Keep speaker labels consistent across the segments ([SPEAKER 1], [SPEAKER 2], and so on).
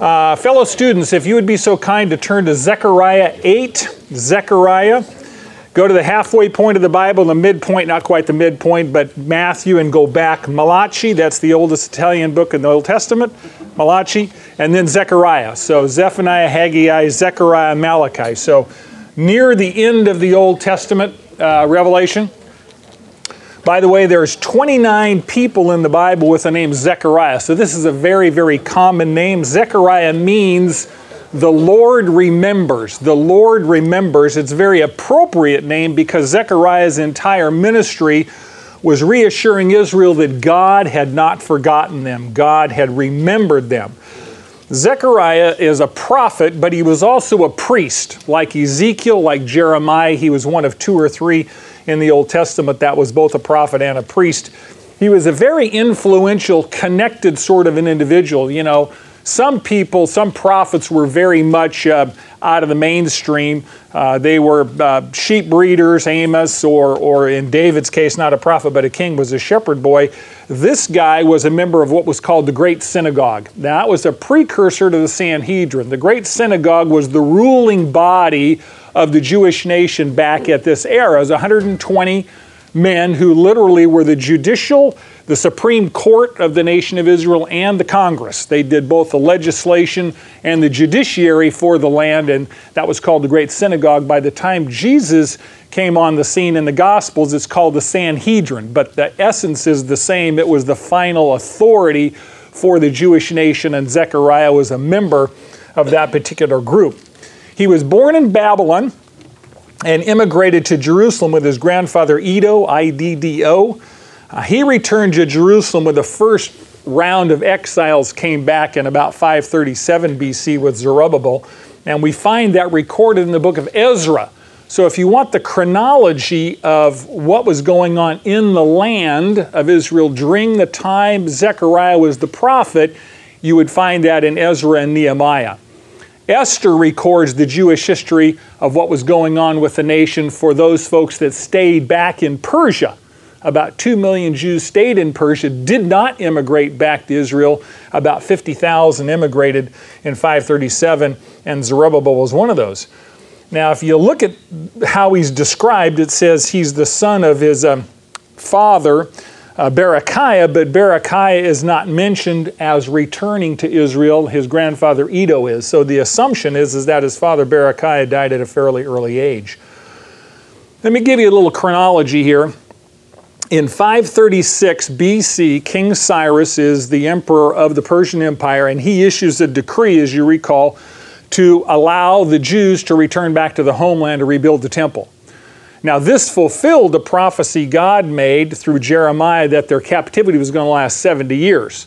[SPEAKER 1] Uh, fellow students, if you would be so kind to turn to Zechariah 8, Zechariah, go to the halfway point of the Bible, the midpoint, not quite the midpoint, but Matthew, and go back. Malachi, that's the oldest Italian book in the Old Testament, Malachi, and then Zechariah. So Zephaniah, Haggai, Zechariah, Malachi. So near the end of the Old Testament uh, Revelation. By the way, there's 29 people in the Bible with the name Zechariah. So this is a very, very common name. Zechariah means the Lord remembers. The Lord remembers. It's a very appropriate name because Zechariah's entire ministry was reassuring Israel that God had not forgotten them, God had remembered them. Zechariah is a prophet, but he was also a priest, like Ezekiel, like Jeremiah. He was one of two or three in the Old Testament that was both a prophet and a priest. He was a very influential, connected sort of an individual. You know, some people, some prophets were very much uh, out of the mainstream. Uh, they were uh, sheep breeders, Amos, or, or in David's case, not a prophet but a king, was a shepherd boy. This guy was a member of what was called the Great Synagogue. Now, That was a precursor to the Sanhedrin. The Great Synagogue was the ruling body of the Jewish nation back at this era. It was 120 men who literally were the judicial, the Supreme Court of the nation of Israel, and the Congress. They did both the legislation and the judiciary for the land, and that was called the Great Synagogue. By the time Jesus came on the scene in the Gospels, it's called the Sanhedrin, but the essence is the same. It was the final authority for the Jewish nation, and Zechariah was a member of that particular group. He was born in Babylon and immigrated to Jerusalem with his grandfather Iddo, I D D O. Uh, he returned to Jerusalem when the first round of exiles came back in about 537 BC with Zerubbabel, and we find that recorded in the book of Ezra. So, if you want the chronology of what was going on in the land of Israel during the time Zechariah was the prophet, you would find that in Ezra and Nehemiah. Esther records the Jewish history of what was going on with the nation for those folks that stayed back in Persia. About 2 million Jews stayed in Persia, did not immigrate back to Israel. About 50,000 immigrated in 537, and Zerubbabel was one of those. Now, if you look at how he's described, it says he's the son of his um, father uh, Berechiah, but Berechiah is not mentioned as returning to Israel. His grandfather Iddo is. So the assumption is, is that his father Berechiah died at a fairly early age. Let me give you a little chronology here. In 536 BC, King Cyrus is the emperor of the Persian Empire, and he issues a decree, as you recall, to allow the Jews to return back to the homeland to rebuild the temple. Now, this fulfilled the prophecy God made through Jeremiah that their captivity was going to last 70 years.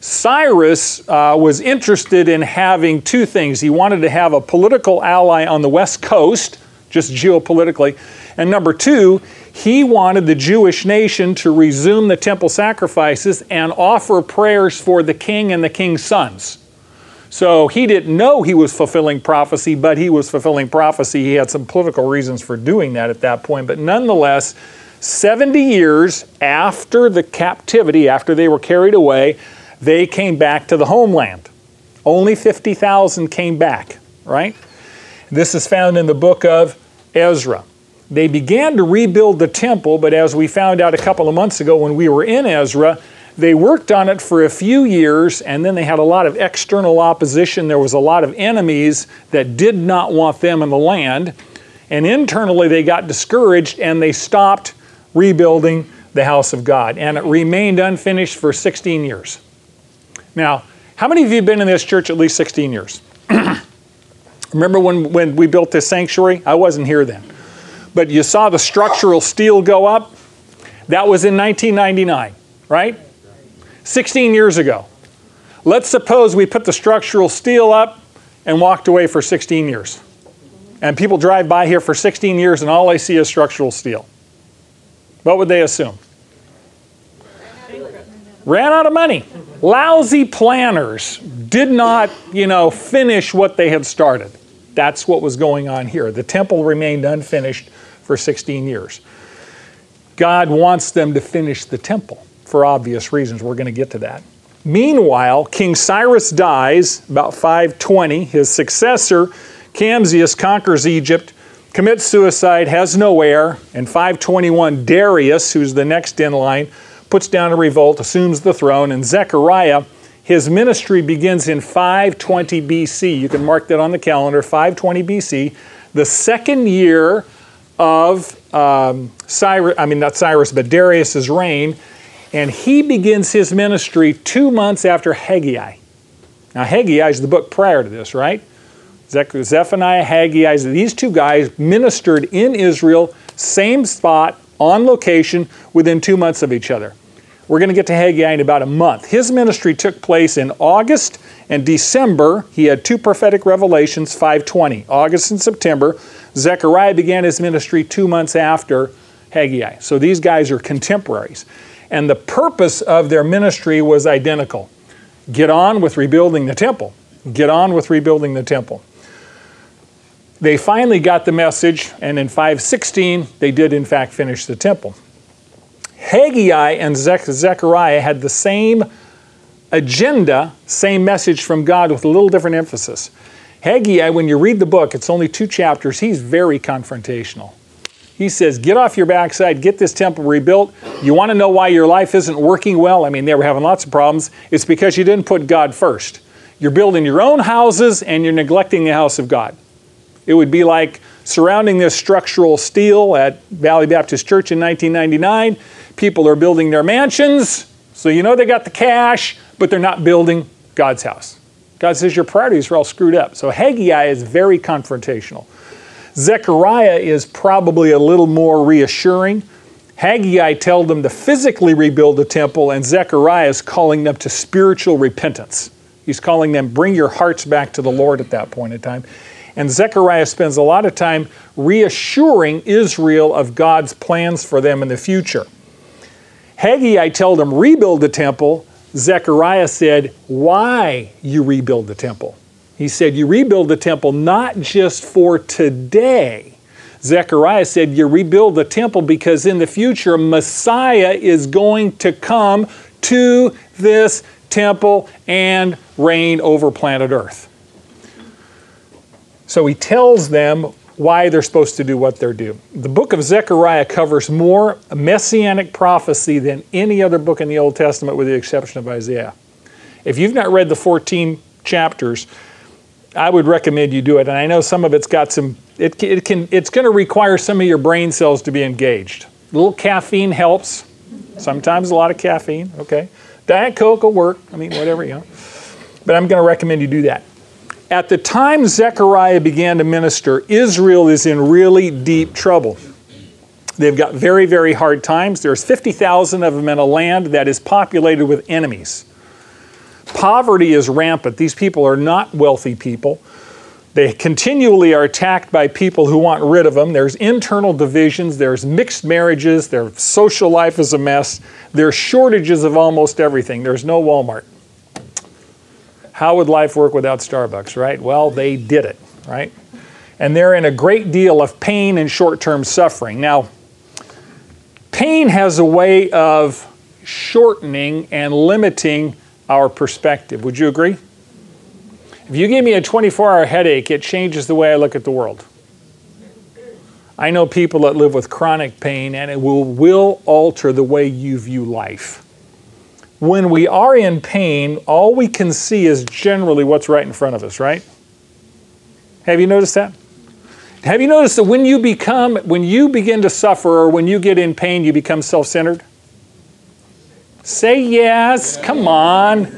[SPEAKER 1] Cyrus uh, was interested in having two things. He wanted to have a political ally on the west coast, just geopolitically, and number two, he wanted the Jewish nation to resume the temple sacrifices and offer prayers for the king and the king's sons. So he didn't know he was fulfilling prophecy, but he was fulfilling prophecy. He had some political reasons for doing that at that point. But nonetheless, 70 years after the captivity, after they were carried away, they came back to the homeland. Only 50,000 came back, right? This is found in the book of Ezra. They began to rebuild the temple, but as we found out a couple of months ago when we were in Ezra, they worked on it for a few years and then they had a lot of external opposition. There was a lot of enemies that did not want them in the land. And internally they got discouraged and they stopped rebuilding the house of God. And it remained unfinished for 16 years. Now, how many of you have been in this church at least 16 years? Remember when, when we built this sanctuary? I wasn't here then. But you saw the structural steel go up? That was in 1999, right? 16 years ago. Let's suppose we put the structural steel up and walked away for 16 years. And people drive by here for 16 years and all they see is structural steel. What would they assume? Ran out of money. Lousy planners did not, you know, finish what they had started. That's what was going on here. The temple remained unfinished for 16 years. God wants them to finish the temple for obvious reasons. We're going to get to that. Meanwhile, King Cyrus dies about 520. His successor, Cambyses, conquers Egypt, commits suicide, has no heir, and 521, Darius, who's the next in line, puts down a revolt, assumes the throne, and Zechariah, his ministry begins in 520 BC. You can mark that on the calendar, 520 BC, the second year of um, Cyrus, I mean, not Cyrus, but Darius's reign, and he begins his ministry two months after Haggai. Now, Haggai is the book prior to this, right? Zephaniah, Haggai, these two guys ministered in Israel, same spot, on location, within two months of each other. We're going to get to Haggai in about a month. His ministry took place in August and December. He had two prophetic revelations, 520, August and September. Zechariah began his ministry two months after Haggai. So these guys are contemporaries. And the purpose of their ministry was identical get on with rebuilding the temple. Get on with rebuilding the temple. They finally got the message, and in 516, they did in fact finish the temple. Haggai and Zechariah had the same agenda, same message from God with a little different emphasis. Haggai, when you read the book, it's only two chapters, he's very confrontational. He says, Get off your backside, get this temple rebuilt. You want to know why your life isn't working well? I mean, they were having lots of problems. It's because you didn't put God first. You're building your own houses and you're neglecting the house of God. It would be like surrounding this structural steel at Valley Baptist Church in 1999. People are building their mansions, so you know they got the cash, but they're not building God's house. God says your priorities are all screwed up. So Haggai is very confrontational. Zechariah is probably a little more reassuring. Haggai tells them to physically rebuild the temple, and Zechariah is calling them to spiritual repentance. He's calling them, bring your hearts back to the Lord at that point in time. And Zechariah spends a lot of time reassuring Israel of God's plans for them in the future. Haggai told them, rebuild the temple. Zechariah said, why you rebuild the temple. He said, you rebuild the temple not just for today. Zechariah said, you rebuild the temple because in the future, Messiah is going to come to this temple and reign over planet Earth. So he tells them why they're supposed to do what they're doing. The book of Zechariah covers more messianic prophecy than any other book in the Old Testament, with the exception of Isaiah. If you've not read the 14 chapters, I would recommend you do it. And I know some of it's got some, it, it can, it's going to require some of your brain cells to be engaged. A little caffeine helps. Sometimes a lot of caffeine, okay. Diet Coke will work. I mean, whatever, you know. But I'm going to recommend you do that. At the time Zechariah began to minister, Israel is in really deep trouble. They've got very, very hard times. There's 50,000 of them in a land that is populated with enemies. Poverty is rampant. These people are not wealthy people. They continually are attacked by people who want rid of them. There's internal divisions, there's mixed marriages, their social life is a mess. There's shortages of almost everything. There's no Walmart. How would life work without Starbucks, right? Well, they did it, right? And they're in a great deal of pain and short term suffering. Now, pain has a way of shortening and limiting our perspective. Would you agree? If you give me a 24 hour headache, it changes the way I look at the world. I know people that live with chronic pain, and it will, will alter the way you view life when we are in pain, all we can see is generally what's right in front of us, right? Have you noticed that? Have you noticed that when you become, when you begin to suffer or when you get in pain, you become self centered? Say yes, come on.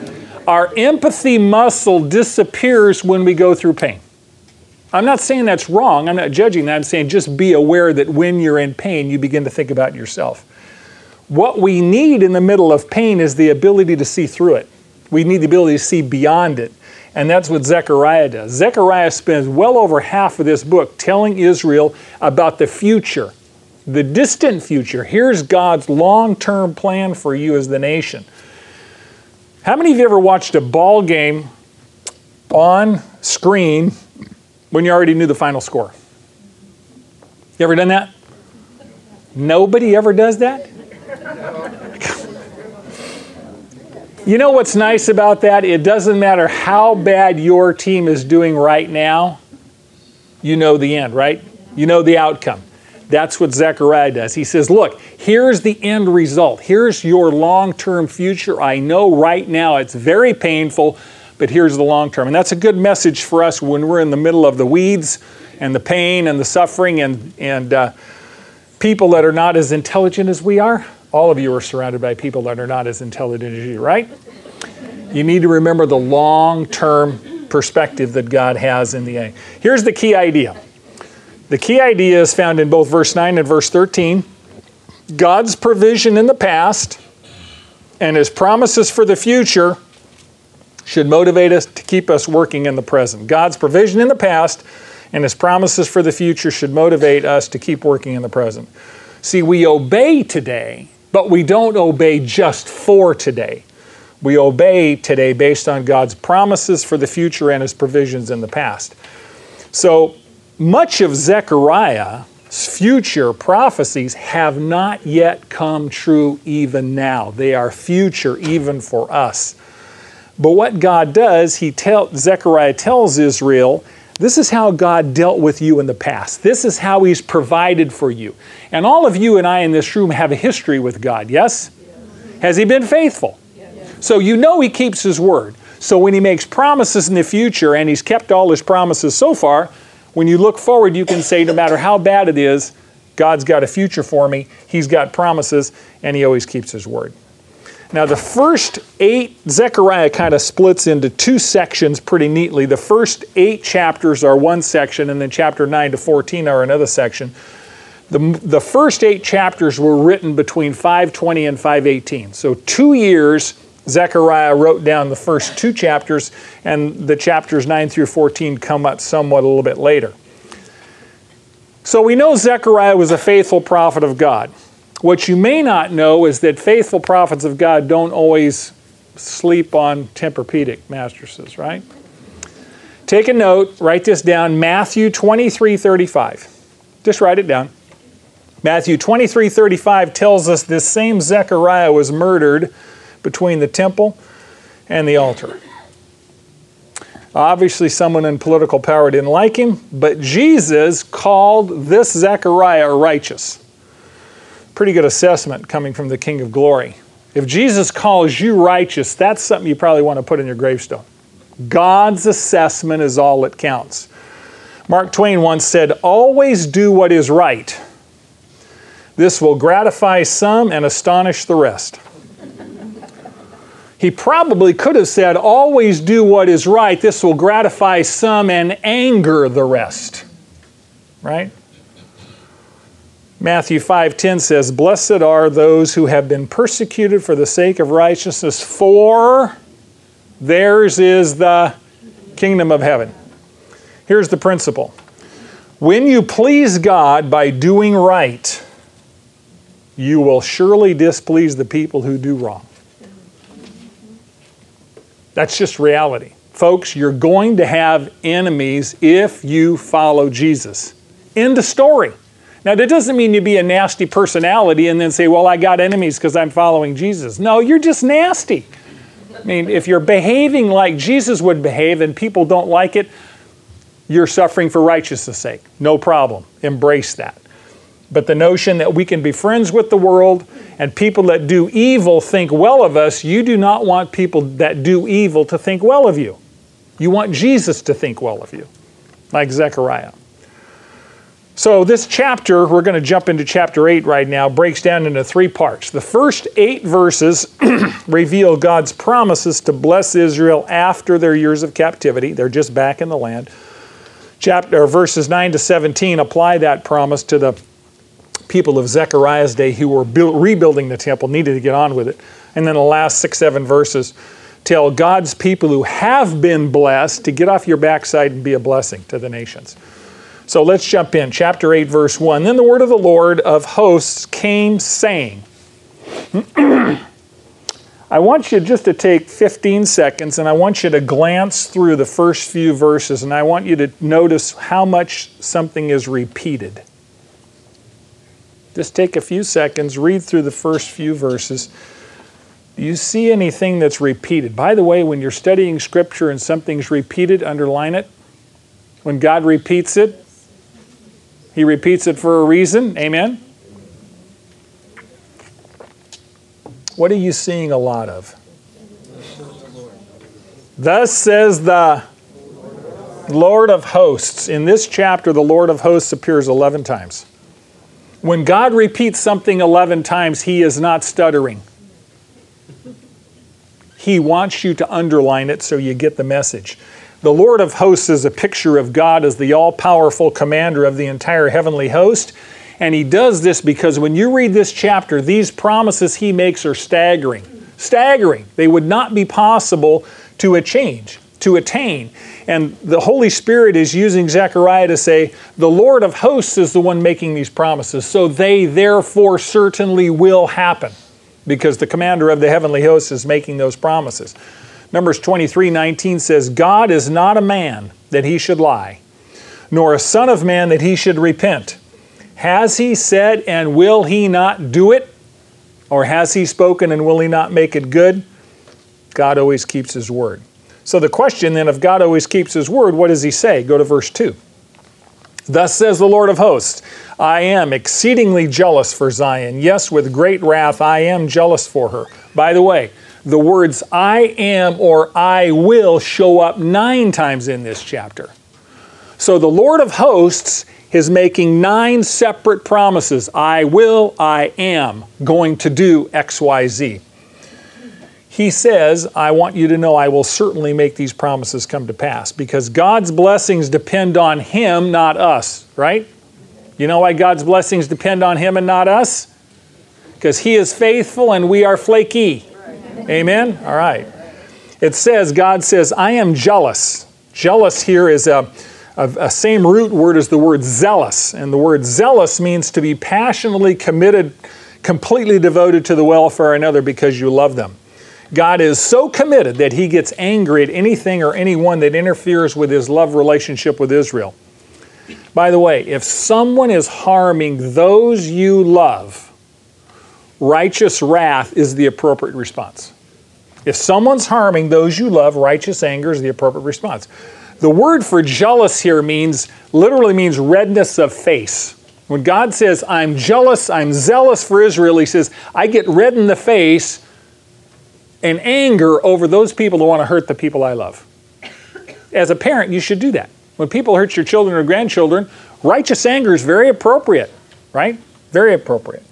[SPEAKER 1] Our empathy muscle disappears when we go through pain. I'm not saying that's wrong. I'm not judging that. I'm saying just be aware that when you're in pain, you begin to think about yourself. What we need in the middle of pain is the ability to see through it. We need the ability to see beyond it. And that's what Zechariah does. Zechariah spends well over half of this book telling Israel about the future, the distant future. Here's God's long term plan for you as the nation. How many of you ever watched a ball game on screen when you already knew the final score? You ever done that? Nobody ever does that? You know what's nice about that? It doesn't matter how bad your team is doing right now, you know the end, right? You know the outcome. That's what Zechariah does. He says, Look, here's the end result. Here's your long term future. I know right now it's very painful, but here's the long term. And that's a good message for us when we're in the middle of the weeds and the pain and the suffering and, and uh, people that are not as intelligent as we are. All of you are surrounded by people that are not as intelligent as you, right? You need to remember the long term perspective that God has in the end. Here's the key idea the key idea is found in both verse 9 and verse 13. God's provision in the past and his promises for the future should motivate us to keep us working in the present. God's provision in the past and his promises for the future should motivate us to keep working in the present. See, we obey today, but we don't obey just for today. We obey today based on God's promises for the future and his provisions in the past. So, much of Zechariah's future prophecies have not yet come true even now. They are future even for us. But what God does, he tell, Zechariah tells Israel, this is how God dealt with you in the past. This is how He's provided for you. And all of you and I in this room have a history with God, yes? yes. Has He been faithful? Yes. So you know He keeps His word. So when He makes promises in the future, and He's kept all His promises so far, when you look forward, you can say, no matter how bad it is, God's got a future for me, He's got promises, and He always keeps His word. Now, the first eight, Zechariah kind of splits into two sections pretty neatly. The first eight chapters are one section, and then chapter 9 to 14 are another section. The, the first eight chapters were written between 520 and 518. So, two years Zechariah wrote down the first two chapters, and the chapters 9 through 14 come up somewhat a little bit later. So we know Zechariah was a faithful prophet of God. What you may not know is that faithful prophets of God don't always sleep on Tempur-Pedic mattresses, right? Take a note, write this down Matthew 23 35. Just write it down. Matthew 23 35 tells us this same Zechariah was murdered between the temple and the altar. Obviously, someone in political power didn't like him, but Jesus called this Zechariah righteous. Pretty good assessment coming from the King of Glory. If Jesus calls you righteous, that's something you probably want to put in your gravestone. God's assessment is all that counts. Mark Twain once said, Always do what is right. This will gratify some and astonish the rest. He probably could have said, Always do what is right. This will gratify some and anger the rest. Right? Matthew 5:10 says, "Blessed are those who have been persecuted for the sake of righteousness, for theirs is the kingdom of heaven." Here's the principle. When you please God by doing right, you will surely displease the people who do wrong. That's just reality. Folks, you're going to have enemies if you follow Jesus. End of story. Now, that doesn't mean you be a nasty personality and then say, well, I got enemies because I'm following Jesus. No, you're just nasty. I mean, if you're behaving like Jesus would behave and people don't like it, you're suffering for righteousness' sake. No problem. Embrace that. But the notion that we can be friends with the world and people that do evil think well of us, you do not want people that do evil to think well of you. You want Jesus to think well of you, like Zechariah. So, this chapter, we're going to jump into chapter 8 right now, breaks down into three parts. The first eight verses reveal God's promises to bless Israel after their years of captivity. They're just back in the land. Chapter, verses 9 to 17 apply that promise to the people of Zechariah's day who were build, rebuilding the temple needed to get on with it. And then the last six, seven verses tell God's people who have been blessed to get off your backside and be a blessing to the nations. So let's jump in. Chapter 8, verse 1. Then the word of the Lord of hosts came saying, I want you just to take 15 seconds and I want you to glance through the first few verses and I want you to notice how much something is repeated. Just take a few seconds, read through the first few verses. Do you see anything that's repeated? By the way, when you're studying Scripture and something's repeated, underline it. When God repeats it, He repeats it for a reason. Amen? What are you seeing a lot of? Thus says the Lord of hosts. In this chapter, the Lord of hosts appears 11 times. When God repeats something 11 times, He is not stuttering. He wants you to underline it so you get the message. The Lord of hosts is a picture of God as the all powerful commander of the entire heavenly host. And he does this because when you read this chapter, these promises he makes are staggering. Staggering. They would not be possible to a change, to attain. And the Holy Spirit is using Zechariah to say, the Lord of hosts is the one making these promises, so they therefore certainly will happen because the commander of the heavenly hosts is making those promises. Numbers 23 19 says, God is not a man that he should lie, nor a son of man that he should repent. Has he said, and will he not do it? Or has he spoken, and will he not make it good? God always keeps his word. So the question then, if God always keeps his word, what does he say? Go to verse 2. Thus says the Lord of hosts I am exceedingly jealous for Zion. Yes, with great wrath, I am jealous for her. By the way, the words I am or I will show up nine times in this chapter. So the Lord of hosts is making nine separate promises I will, I am going to do X, Y, Z. He says, I want you to know I will certainly make these promises come to pass because God's blessings depend on Him, not us, right? You know why God's blessings depend on Him and not us? Because He is faithful and we are flaky. Amen? All right. It says, God says, I am jealous. Jealous here is a, a, a, same root word as the word zealous. And the word zealous means to be passionately committed, completely devoted to the welfare of another because you love them. God is so committed that he gets angry at anything or anyone that interferes with his love relationship with Israel. By the way, if someone is harming those you love, righteous wrath is the appropriate response. If someone's harming those you love, righteous anger is the appropriate response. The word for jealous here means literally means redness of face. When God says, I'm jealous, I'm zealous for Israel, he says, I get red in the face and anger over those people who want to hurt the people I love. As a parent, you should do that. When people hurt your children or grandchildren, righteous anger is very appropriate, right? Very appropriate.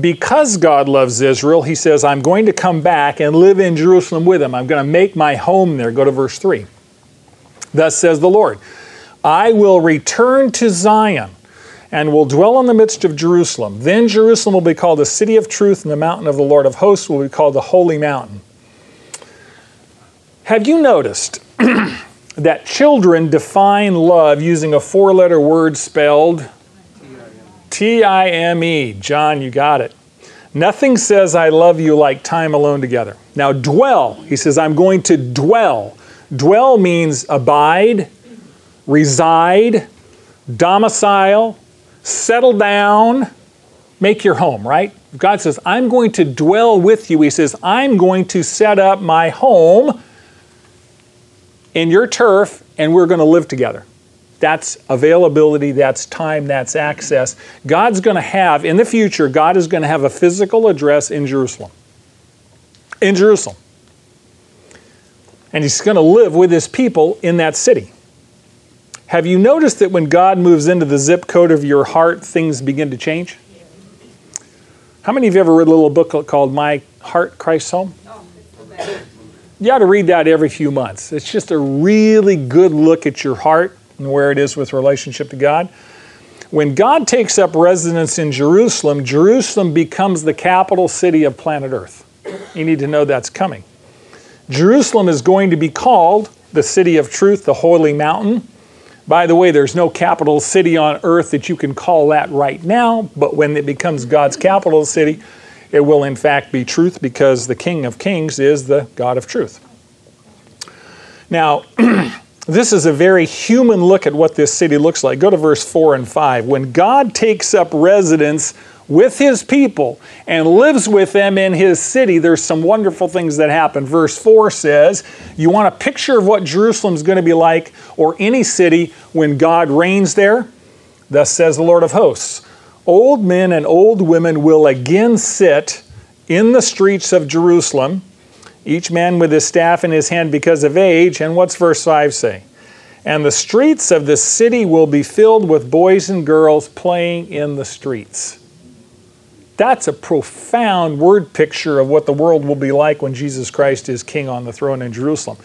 [SPEAKER 1] Because God loves Israel, he says, I'm going to come back and live in Jerusalem with him. I'm going to make my home there. Go to verse 3. Thus says the Lord, I will return to Zion and will dwell in the midst of Jerusalem. Then Jerusalem will be called the city of truth, and the mountain of the Lord of hosts will be called the holy mountain. Have you noticed that children define love using a four letter word spelled T I M E. John, you got it. Nothing says I love you like time alone together. Now, dwell, he says, I'm going to dwell. Dwell means abide, reside, domicile, settle down, make your home, right? God says, I'm going to dwell with you. He says, I'm going to set up my home in your turf and we're going to live together. That's availability, that's time, that's access. God's going to have, in the future, God is going to have a physical address in Jerusalem. In Jerusalem. And He's going to live with His people in that city. Have you noticed that when God moves into the zip code of your heart, things begin to change? How many of you ever read a little book called My Heart, Christ's Home? You ought to read that every few months. It's just a really good look at your heart and where it is with relationship to God. When God takes up residence in Jerusalem, Jerusalem becomes the capital city of planet Earth. You need to know that's coming. Jerusalem is going to be called the city of truth, the holy mountain. By the way, there's no capital city on earth that you can call that right now, but when it becomes God's capital city, it will in fact be truth because the King of Kings is the God of truth. Now, this is a very human look at what this city looks like. Go to verse 4 and 5. When God takes up residence with his people and lives with them in his city, there's some wonderful things that happen. Verse 4 says, You want a picture of what Jerusalem's going to be like, or any city when God reigns there? Thus says the Lord of hosts Old men and old women will again sit in the streets of Jerusalem, each man with his staff in his hand because of age. And what's verse 5 say? And the streets of the city will be filled with boys and girls playing in the streets. That's a profound word picture of what the world will be like when Jesus Christ is king on the throne in Jerusalem.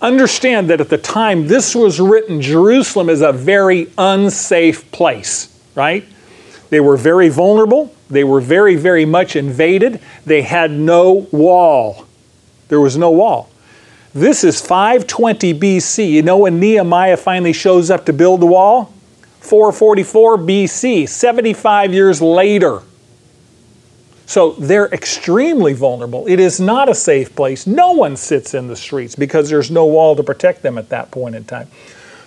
[SPEAKER 1] Understand that at the time this was written, Jerusalem is a very unsafe place, right? They were very vulnerable. They were very, very much invaded. They had no wall. There was no wall. This is 520 BC. You know when Nehemiah finally shows up to build the wall? 444 BC, 75 years later. So they're extremely vulnerable. It is not a safe place. No one sits in the streets because there's no wall to protect them at that point in time.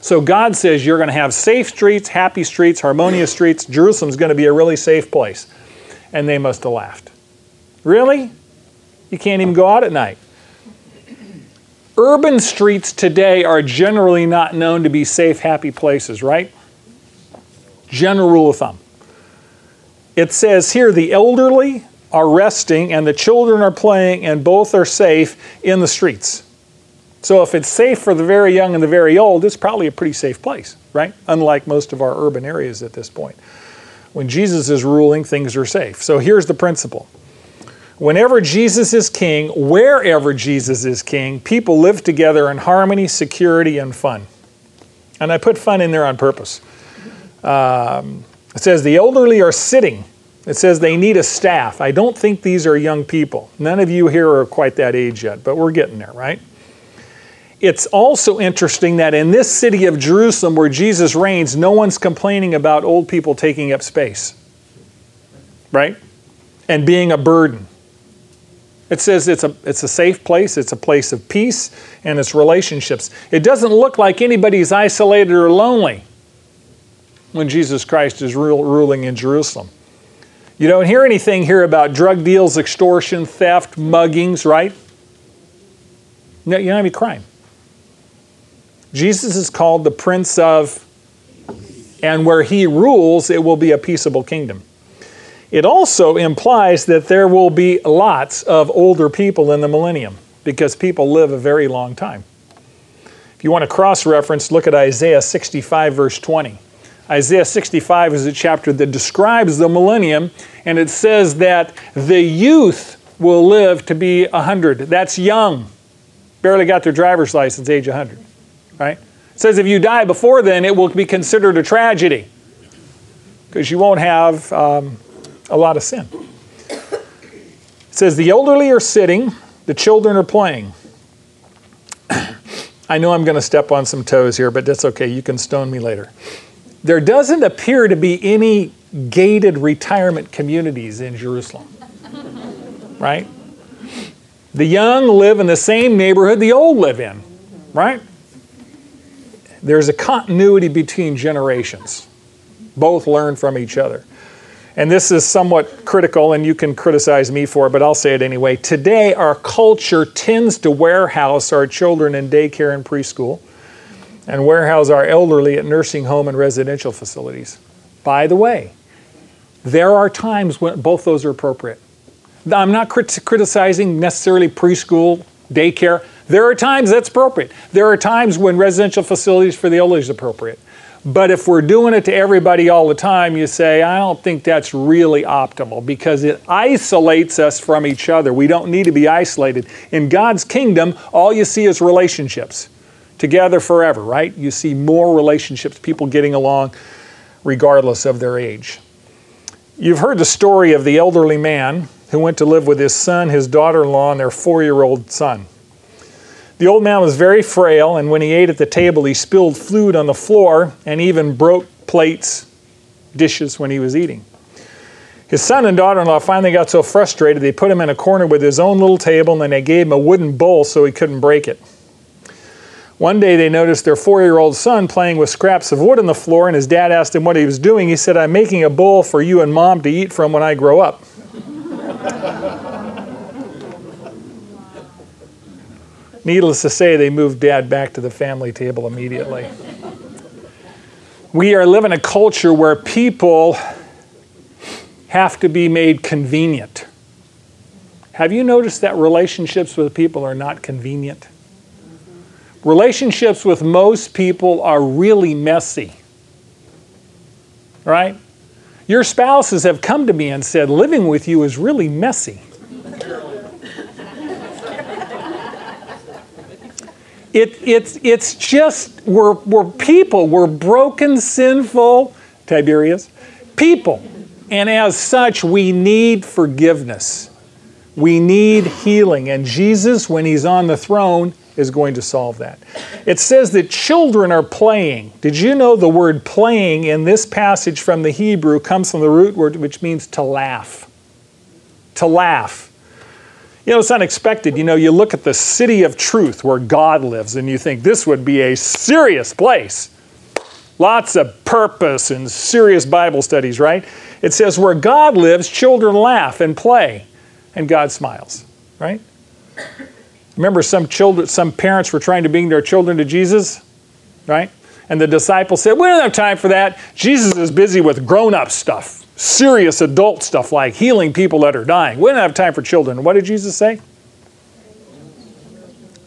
[SPEAKER 1] So God says you're going to have safe streets, happy streets, harmonious streets. Jerusalem's going to be a really safe place. And they must have laughed. Really? You can't even go out at night. Urban streets today are generally not known to be safe, happy places, right? General rule of thumb. It says here the elderly are resting and the children are playing, and both are safe in the streets. So, if it's safe for the very young and the very old, it's probably a pretty safe place, right? Unlike most of our urban areas at this point. When Jesus is ruling, things are safe. So, here's the principle whenever Jesus is king, wherever Jesus is king, people live together in harmony, security, and fun. And I put fun in there on purpose. Um, it says the elderly are sitting. It says they need a staff. I don't think these are young people. None of you here are quite that age yet, but we're getting there, right? It's also interesting that in this city of Jerusalem where Jesus reigns, no one's complaining about old people taking up space, right? And being a burden. It says it's a, it's a safe place, it's a place of peace, and it's relationships. It doesn't look like anybody's isolated or lonely when Jesus Christ is ruling in Jerusalem. You don't hear anything here about drug deals, extortion, theft, muggings, right? No, you don't have any crime. Jesus is called the Prince of, and where he rules, it will be a peaceable kingdom. It also implies that there will be lots of older people in the millennium because people live a very long time. If you want to cross reference, look at Isaiah 65, verse 20. Isaiah 65 is a chapter that describes the millennium, and it says that the youth will live to be 100. That's young. Barely got their driver's license, age 100. Right? It says if you die before then, it will be considered a tragedy because you won't have um, a lot of sin. It says the elderly are sitting, the children are playing. I know I'm going to step on some toes here, but that's okay. You can stone me later there doesn't appear to be any gated retirement communities in Jerusalem. right? The young live in the same neighborhood the old live in, right? There's a continuity between generations. Both learn from each other. And this is somewhat critical, and you can criticize me for it, but I'll say it anyway. Today, our culture tends to warehouse our children in daycare and preschool and warehouse our elderly at nursing home and residential facilities. By the way, there are times when both those are appropriate. I'm not crit- criticizing necessarily preschool, daycare. There are times that's appropriate. There are times when residential facilities for the elderly is appropriate. But if we're doing it to everybody all the time, you say, I don't think that's really optimal because it isolates us from each other. We don't need to be isolated. In God's kingdom, all you see is relationships together forever, right? You see more relationships, people getting along regardless of their age. You've heard the story of the elderly man who went to live with his son, his daughter in law, and their four year old son. The old man was very frail, and when he ate at the table, he spilled food on the floor and even broke plates, dishes when he was eating. His son and daughter in law finally got so frustrated they put him in a corner with his own little table and then they gave him a wooden bowl so he couldn't break it. One day they noticed their four year old son playing with scraps of wood on the floor, and his dad asked him what he was doing. He said, I'm making a bowl for you and mom to eat from when I grow up. Needless to say, they moved dad back to the family table immediately. We are living a culture where people have to be made convenient. Have you noticed that relationships with people are not convenient? Relationships with most people are really messy. Right? Your spouses have come to me and said, living with you is really messy. it, it's, it's just, we're, we're people, we're broken, sinful, Tiberius, people. And as such, we need forgiveness. We need healing. And Jesus, when He's on the throne, is going to solve that. It says that children are playing. Did you know the word playing in this passage from the Hebrew comes from the root word which means to laugh? To laugh. You know, it's unexpected. You know, you look at the city of truth where God lives and you think this would be a serious place. Lots of purpose and serious Bible studies, right? It says where God lives, children laugh and play, and God smiles, right? Remember, some children, some parents were trying to bring their children to Jesus, right? And the disciples said, We don't have time for that. Jesus is busy with grown up stuff, serious adult stuff like healing people that are dying. We don't have time for children. What did Jesus say?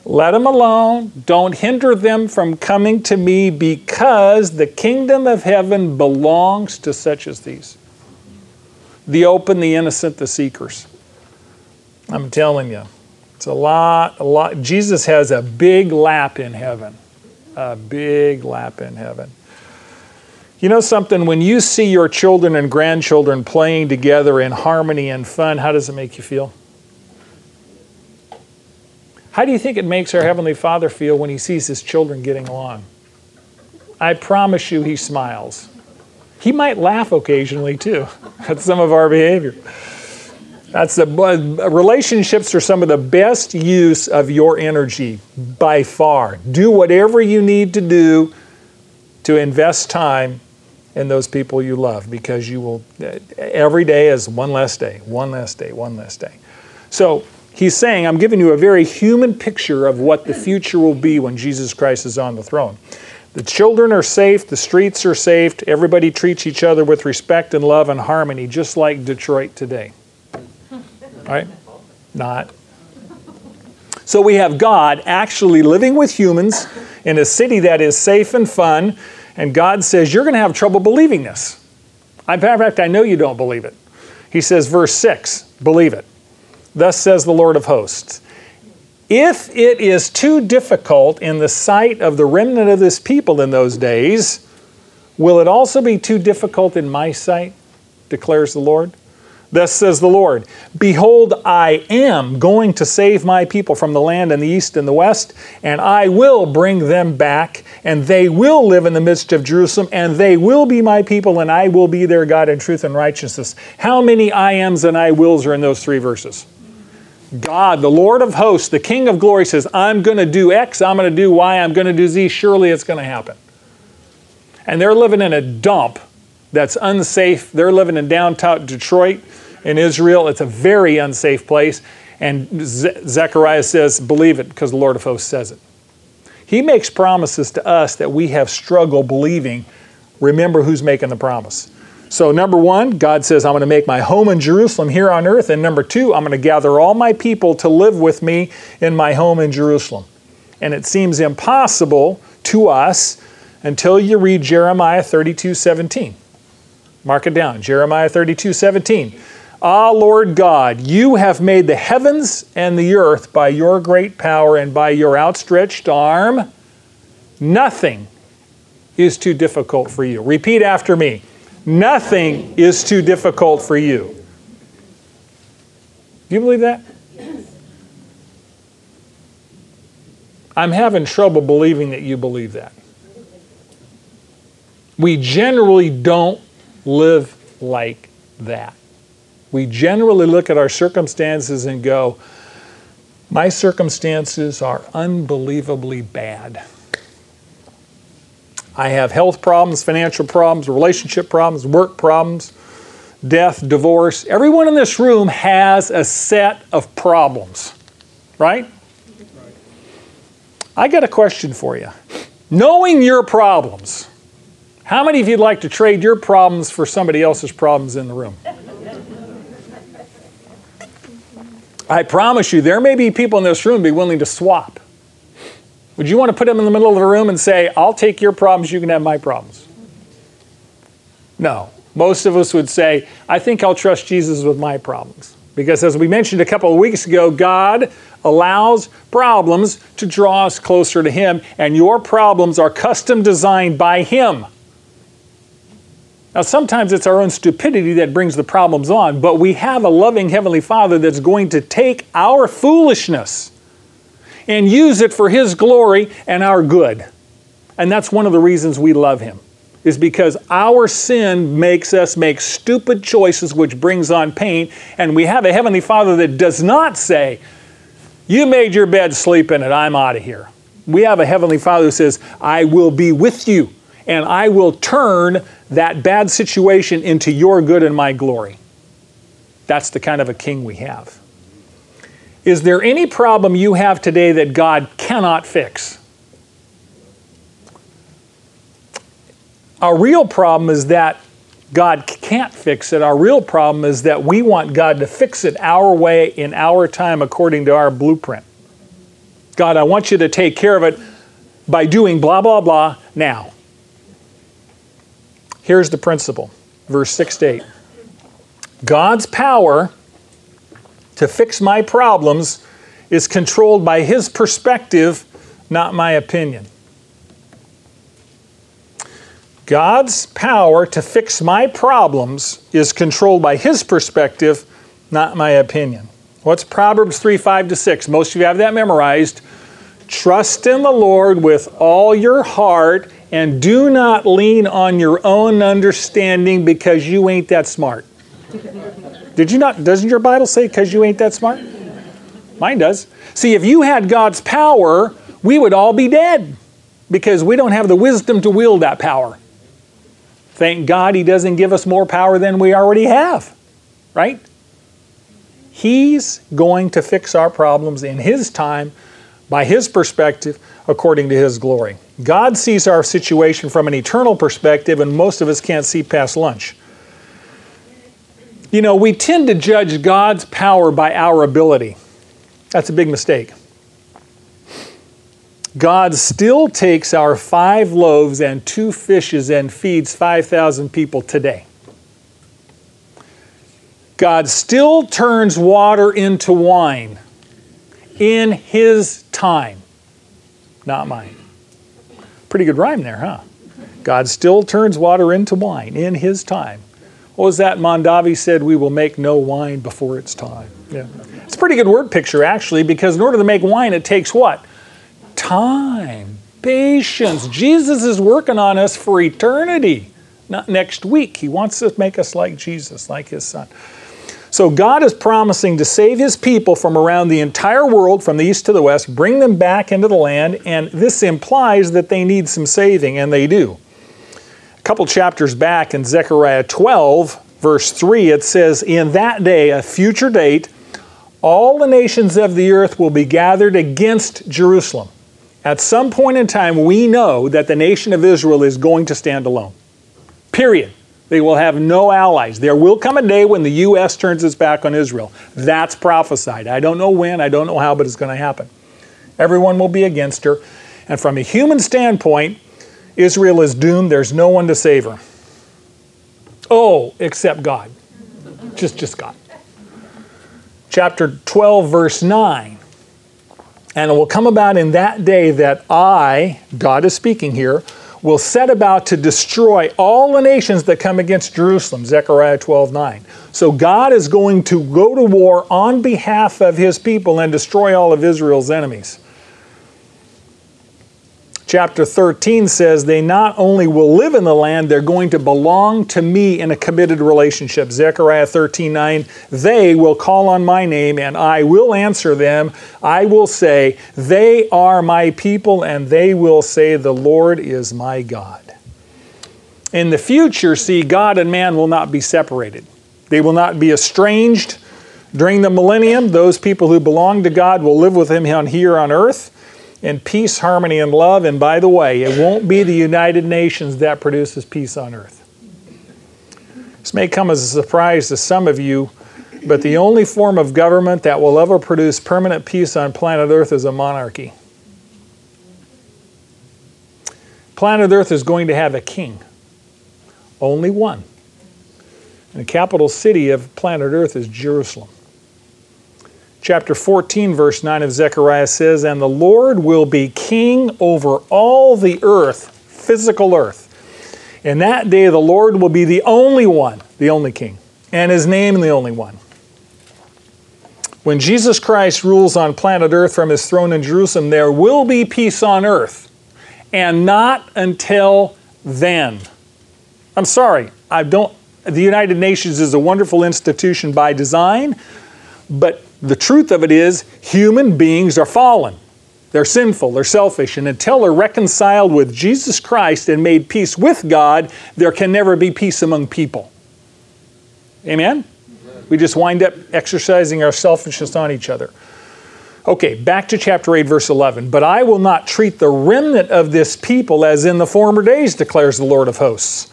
[SPEAKER 1] Let them alone. Don't hinder them from coming to me because the kingdom of heaven belongs to such as these the open, the innocent, the seekers. I'm telling you. It's a lot, a lot. Jesus has a big lap in heaven. A big lap in heaven. You know something? When you see your children and grandchildren playing together in harmony and fun, how does it make you feel? How do you think it makes our Heavenly Father feel when He sees His children getting along? I promise you, He smiles. He might laugh occasionally too at some of our behavior. That's the relationships are some of the best use of your energy by far. Do whatever you need to do to invest time in those people you love because you will eh, every day is one less day, one less day, one less day. So he's saying, I'm giving you a very human picture of what the future will be when Jesus Christ is on the throne. The children are safe, the streets are safe, everybody treats each other with respect and love and harmony, just like Detroit today right? Not. So we have God actually living with humans in a city that is safe and fun, and God says, You're going to have trouble believing this. In fact, I know you don't believe it. He says, verse 6, believe it. Thus says the Lord of hosts. If it is too difficult in the sight of the remnant of this people in those days, will it also be too difficult in my sight, declares the Lord? Thus says the Lord Behold, I am going to save my people from the land in the east and the west, and I will bring them back, and they will live in the midst of Jerusalem, and they will be my people, and I will be their God in truth and righteousness. How many I ams and I wills are in those three verses? God, the Lord of hosts, the King of glory says, I'm going to do X, I'm going to do Y, I'm going to do Z. Surely it's going to happen. And they're living in a dump that's unsafe. They're living in downtown Detroit in Israel. It's a very unsafe place. And Ze- Zechariah says, believe it because the Lord of hosts says it. He makes promises to us that we have struggled believing. Remember who's making the promise. So, number one, God says, I'm going to make my home in Jerusalem here on earth. And number two, I'm going to gather all my people to live with me in my home in Jerusalem. And it seems impossible to us until you read Jeremiah 32 17. Mark it down Jeremiah 32 17. Ah, Lord God, you have made the heavens and the earth by your great power and by your outstretched arm. Nothing is too difficult for you. Repeat after me. Nothing is too difficult for you. Do you believe that? I'm having trouble believing that you believe that. We generally don't live like that. We generally look at our circumstances and go, My circumstances are unbelievably bad. I have health problems, financial problems, relationship problems, work problems, death, divorce. Everyone in this room has a set of problems, right? I got a question for you. Knowing your problems, how many of you'd like to trade your problems for somebody else's problems in the room? I promise you, there may be people in this room be willing to swap. Would you want to put them in the middle of the room and say, I'll take your problems, you can have my problems? No. Most of us would say, I think I'll trust Jesus with my problems. Because as we mentioned a couple of weeks ago, God allows problems to draw us closer to Him, and your problems are custom designed by Him. Now, sometimes it's our own stupidity that brings the problems on, but we have a loving Heavenly Father that's going to take our foolishness and use it for His glory and our good. And that's one of the reasons we love Him, is because our sin makes us make stupid choices, which brings on pain. And we have a Heavenly Father that does not say, You made your bed, sleep in it, I'm out of here. We have a Heavenly Father who says, I will be with you, and I will turn that bad situation into your good and my glory. That's the kind of a king we have. Is there any problem you have today that God cannot fix? Our real problem is that God can't fix it. Our real problem is that we want God to fix it our way in our time according to our blueprint. God, I want you to take care of it by doing blah, blah, blah now. Here's the principle verse 6 to 8. God's power to fix my problems is controlled by His perspective, not my opinion. God's power to fix my problems is controlled by His perspective, not my opinion. What's Proverbs 3 5 to 6? Most of you have that memorized. Trust in the Lord with all your heart and do not lean on your own understanding because you ain't that smart. Did you not? Doesn't your Bible say because you ain't that smart? Mine does. See, if you had God's power, we would all be dead because we don't have the wisdom to wield that power. Thank God He doesn't give us more power than we already have, right? He's going to fix our problems in His time, by His perspective, according to His glory. God sees our situation from an eternal perspective, and most of us can't see past lunch. You know, we tend to judge God's power by our ability. That's a big mistake. God still takes our five loaves and two fishes and feeds 5,000 people today. God still turns water into wine in His time, not mine. Pretty good rhyme there, huh? God still turns water into wine in His time. What was that Mondavi said? We will make no wine before its time. Yeah. It's a pretty good word picture, actually, because in order to make wine, it takes what? Time, patience. Jesus is working on us for eternity, not next week. He wants to make us like Jesus, like His Son. So God is promising to save His people from around the entire world, from the east to the west, bring them back into the land, and this implies that they need some saving, and they do A couple chapters back in Zechariah 12, verse 3, it says, In that day, a future date, all the nations of the earth will be gathered against Jerusalem. At some point in time, we know that the nation of Israel is going to stand alone. Period. They will have no allies. There will come a day when the U.S. turns its back on Israel. That's prophesied. I don't know when, I don't know how, but it's going to happen. Everyone will be against her. And from a human standpoint, Israel is doomed. There's no one to save her. Oh, except God. Just, just God. Chapter 12, verse 9. And it will come about in that day that I, God is speaking here, will set about to destroy all the nations that come against Jerusalem. Zechariah 12, 9. So God is going to go to war on behalf of his people and destroy all of Israel's enemies. Chapter 13 says they not only will live in the land, they're going to belong to me in a committed relationship. Zechariah 13 9, they will call on my name and I will answer them. I will say, They are my people, and they will say, The Lord is my God. In the future, see, God and man will not be separated, they will not be estranged. During the millennium, those people who belong to God will live with Him here on earth in peace, harmony, and love. And by the way, it won't be the United Nations that produces peace on earth. This may come as a surprise to some of you, but the only form of government that will ever produce permanent peace on planet Earth is a monarchy. Planet Earth is going to have a king, only one. And the capital city of planet Earth is Jerusalem. Chapter 14, verse 9 of Zechariah says, And the Lord will be king over all the earth, physical earth. In that day, the Lord will be the only one, the only king, and his name the only one. When Jesus Christ rules on planet earth from his throne in Jerusalem, there will be peace on earth, and not until then. I'm sorry, I don't. The United Nations is a wonderful institution by design, but the truth of it is, human beings are fallen. They're sinful, they're selfish, and until they're reconciled with Jesus Christ and made peace with God, there can never be peace among people. Amen? We just wind up exercising our selfishness on each other. Okay, back to chapter 8, verse 11. But I will not treat the remnant of this people as in the former days, declares the Lord of hosts.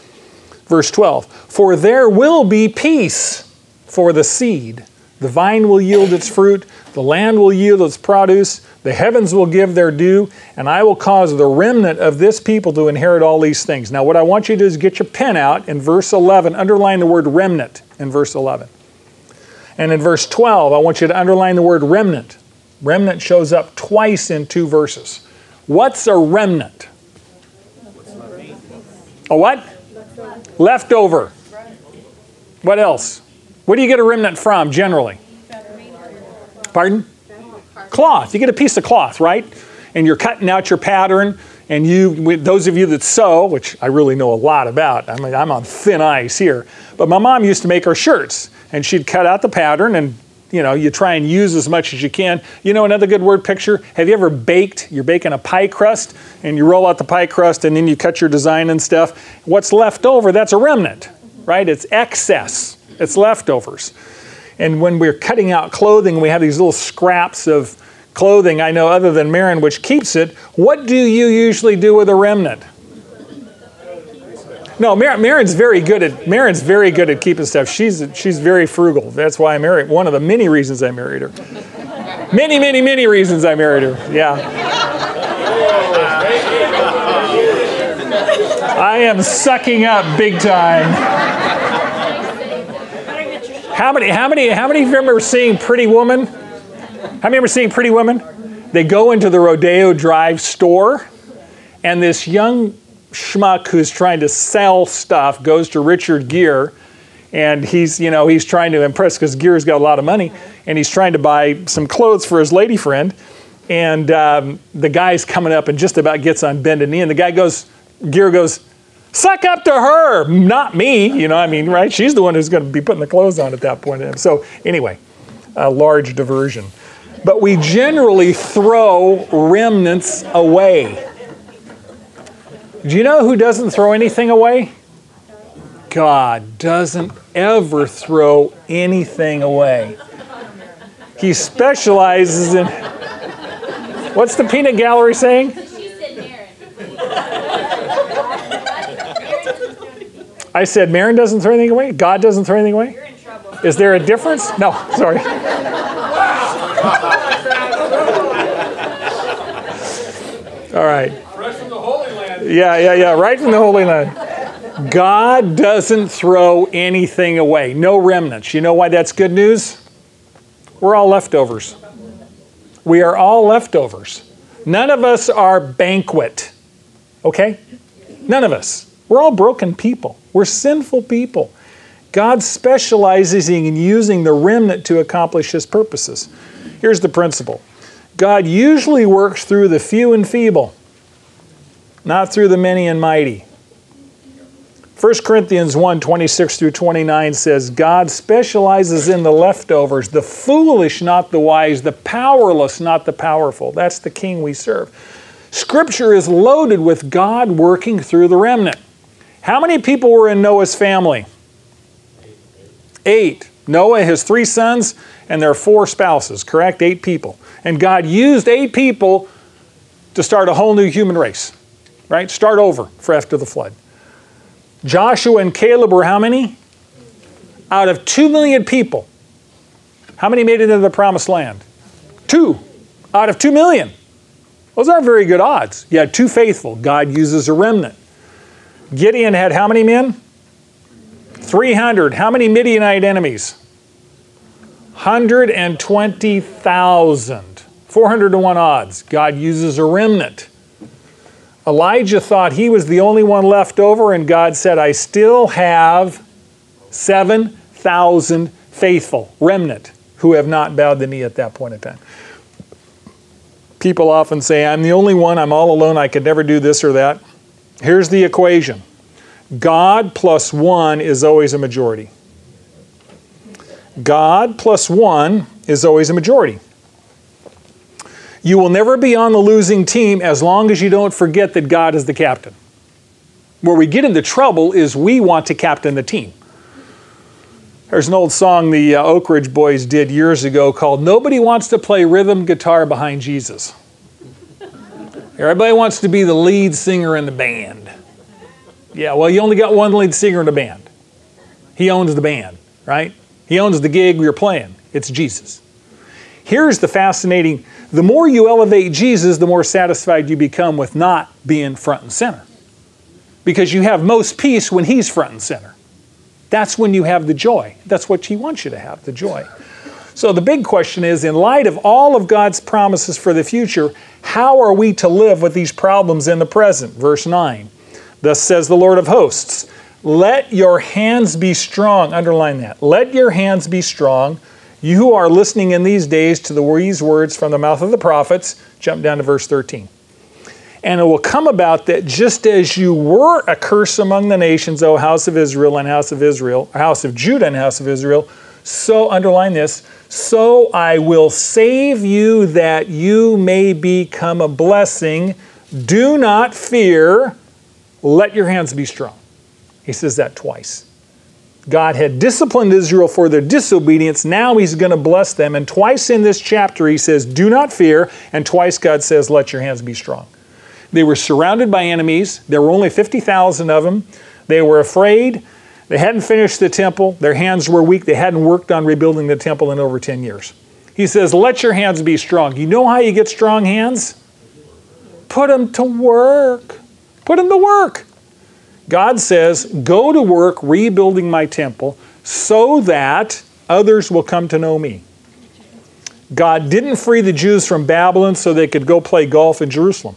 [SPEAKER 1] Verse 12 For there will be peace for the seed the vine will yield its fruit, the land will yield its produce, the heavens will give their due, and I will cause the remnant of this people to inherit all these things. Now, what I want you to do is get your pen out in verse 11, underline the word remnant in verse 11. And in verse 12, I want you to underline the word remnant. Remnant shows up twice in two verses. What's a remnant? A what? Leftover. What else? What do you get a remnant from generally? Pardon? Cloth. You get a piece of cloth, right? And you're cutting out your pattern. And you, those of you that sew, which I really know a lot about, I mean, I'm on thin ice here. But my mom used to make her shirts, and she'd cut out the pattern, and you know, you try and use as much as you can. You know, another good word picture. Have you ever baked? You're baking a pie crust, and you roll out the pie crust, and then you cut your design and stuff. What's left over? That's a remnant, right? It's excess. It's leftovers. And when we're cutting out clothing, we have these little scraps of clothing, I know other than Marin, which keeps it. What do you usually do with a remnant? No, Mar- Marin's very good at Marin's very good at keeping stuff. She's she's very frugal. That's why I married. One of the many reasons I married her. Many, many, many reasons I married her. Yeah. I am sucking up big time. How many, how many, how many of you remember seeing Pretty Woman? How many ever seen Pretty Woman? They go into the Rodeo Drive store, and this young schmuck who's trying to sell stuff goes to Richard Gere, and he's, you know, he's trying to impress because Gere's got a lot of money, and he's trying to buy some clothes for his lady friend, and um, the guy's coming up and just about gets on bended knee, and the guy goes, Gere goes, suck up to her, not me. You know, I mean, right? She's the one who's going to be putting the clothes on at that point. So, anyway, a large diversion. But we generally throw remnants away. Do you know who doesn't throw anything away? God doesn't ever throw anything away. He specializes in. What's the peanut gallery saying? I said, Marin doesn't throw anything away? God doesn't throw anything away?
[SPEAKER 2] You're in trouble.
[SPEAKER 1] Is there a difference? No, sorry. All right.
[SPEAKER 3] Fresh from the Holy Land.
[SPEAKER 1] Yeah, yeah, yeah, right from the Holy Land. God doesn't throw anything away, no remnants. You know why that's good news? We're all leftovers. We are all leftovers. None of us are banquet, okay? None of us. We're all broken people. We're sinful people. God specializes in using the remnant to accomplish his purposes. Here's the principle God usually works through the few and feeble. not through the many and mighty. 1 Corinthians 1 26 through 29 says, God specializes in the leftovers, the foolish, not the wise, the powerless, not the powerful. That's the king we serve. Scripture is loaded with God working through the remnant. How many people were in Noah's family? Eight. Noah, his three sons, and their four spouses, correct? Eight people. And God used eight people to start a whole new human race, right? Start over for after the flood. Joshua and Caleb were how many? Out of two million people. How many made it into the promised land? Two. Out of two million. Those aren't very good odds. You had two faithful. God uses a remnant. Gideon had how many men? 300. How many Midianite enemies? 120,000. 400 to 1 odds. God uses a remnant. Elijah thought he was the only one left over, and God said, I still have 7,000 faithful, remnant, who have not bowed the knee at that point in time. People often say, I'm the only one, I'm all alone, I could never do this or that. Here's the equation God plus one is always a majority. God plus one is always a majority. You will never be on the losing team as long as you don't forget that God is the captain. Where we get into trouble is we want to captain the team. There's an old song the uh, Oak Ridge Boys did years ago called Nobody Wants to Play Rhythm Guitar Behind Jesus. Everybody wants to be the lead singer in the band. Yeah, well, you only got one lead singer in the band. He owns the band, right? He owns the gig you're playing. It's Jesus. Here's the fascinating the more you elevate Jesus, the more satisfied you become with not being front and center. Because you have most peace when He's front and center. That's when you have the joy. That's what He wants you to have, the joy. So the big question is in light of all of God's promises for the future, how are we to live with these problems in the present? Verse 9. Thus says the Lord of hosts, let your hands be strong. Underline that. Let your hands be strong you who are listening in these days to the these words from the mouth of the prophets, jump down to verse 13. And it will come about that just as you were a curse among the nations, O house of Israel and house of Israel, house of Judah and house of Israel, so underline this, so I will save you that you may become a blessing. Do not fear, let your hands be strong. He says that twice. God had disciplined Israel for their disobedience. Now he's going to bless them. And twice in this chapter, he says, Do not fear. And twice, God says, Let your hands be strong. They were surrounded by enemies. There were only 50,000 of them. They were afraid. They hadn't finished the temple. Their hands were weak. They hadn't worked on rebuilding the temple in over 10 years. He says, Let your hands be strong. You know how you get strong hands? Put them to work. Put them to work. God says, Go to work rebuilding my temple so that others will come to know me. God didn't free the Jews from Babylon so they could go play golf in Jerusalem.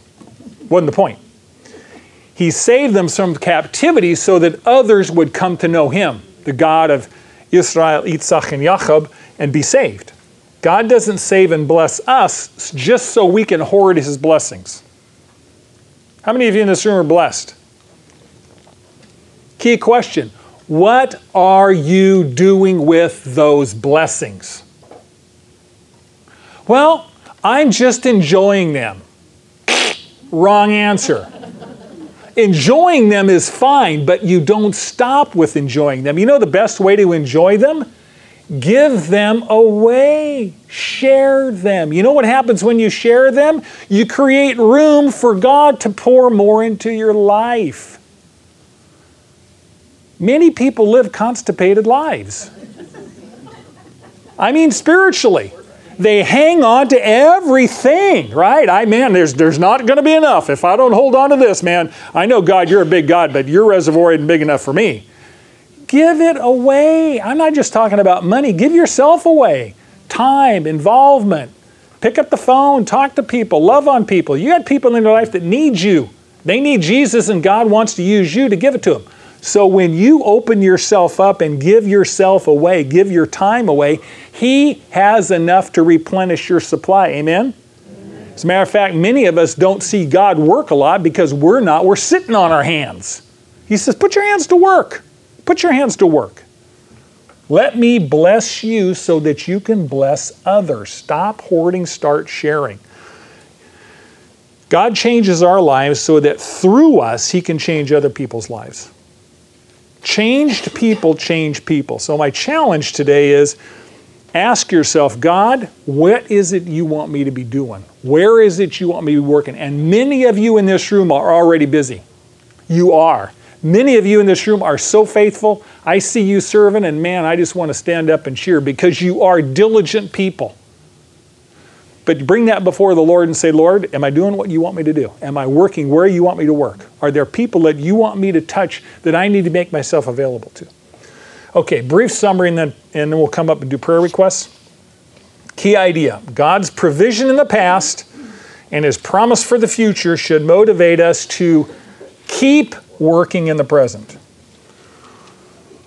[SPEAKER 1] Wasn't the point. He saved them from captivity so that others would come to know Him, the God of Israel, Yitzhak, and Jacob, and be saved. God doesn't save and bless us just so we can hoard His blessings. How many of you in this room are blessed? Key question What are you doing with those blessings? Well, I'm just enjoying them. Wrong answer. Enjoying them is fine, but you don't stop with enjoying them. You know the best way to enjoy them? Give them away. Share them. You know what happens when you share them? You create room for God to pour more into your life. Many people live constipated lives. I mean, spiritually. They hang on to everything, right? I man, there's there's not going to be enough if I don't hold on to this, man. I know God, you're a big God, but your reservoir isn't big enough for me. Give it away. I'm not just talking about money. Give yourself away. Time, involvement. Pick up the phone, talk to people, love on people. You got people in your life that need you. They need Jesus, and God wants to use you to give it to them. So when you open yourself up and give yourself away, give your time away, He has enough to replenish your supply. Amen? As a matter of fact, many of us don't see God work a lot because we're not, we're sitting on our hands. He says, Put your hands to work. Put your hands to work. Let me bless you so that you can bless others. Stop hoarding, start sharing. God changes our lives so that through us, He can change other people's lives. Changed people change people. So, my challenge today is ask yourself, God, what is it you want me to be doing? Where is it you want me to be working? And many of you in this room are already busy. You are. Many of you in this room are so faithful. I see you serving, and man, I just want to stand up and cheer because you are diligent people. But bring that before the Lord and say, Lord, am I doing what you want me to do? Am I working where you want me to work? Are there people that you want me to touch that I need to make myself available to? Okay, brief summary, and then, and then we'll come up and do prayer requests. Key idea God's provision in the past and his promise for the future should motivate us to keep working in the present.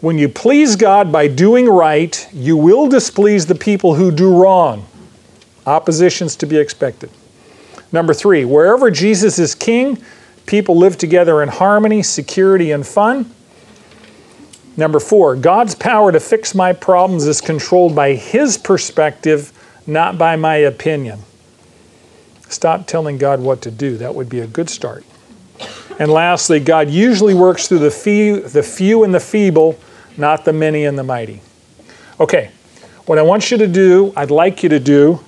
[SPEAKER 1] When you please God by doing right, you will displease the people who do wrong. Oppositions to be expected. Number three, wherever Jesus is king, people live together in harmony, security, and fun. Number four, God's power to fix my problems is controlled by His perspective, not by my opinion. Stop telling God what to do. That would be a good start. And lastly, God usually works through the few, the few and the feeble, not the many and the mighty. Okay, what I want you to do, I'd like you to do,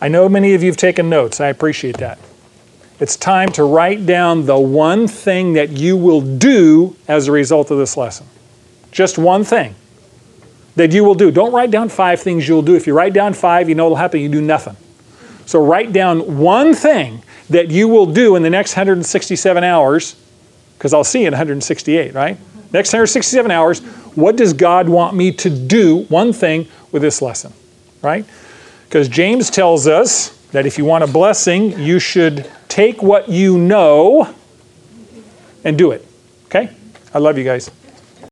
[SPEAKER 1] I know many of you have taken notes. I appreciate that. It's time to write down the one thing that you will do as a result of this lesson. Just one thing that you will do. Don't write down five things you'll do. If you write down five, you know what'll happen. You do nothing. So write down one thing that you will do in the next 167 hours, because I'll see you in 168, right? Next 167 hours, what does God want me to do, one thing, with this lesson, right? Because James tells us that if you want a blessing, you should take what you know and do it. Okay? I love you guys.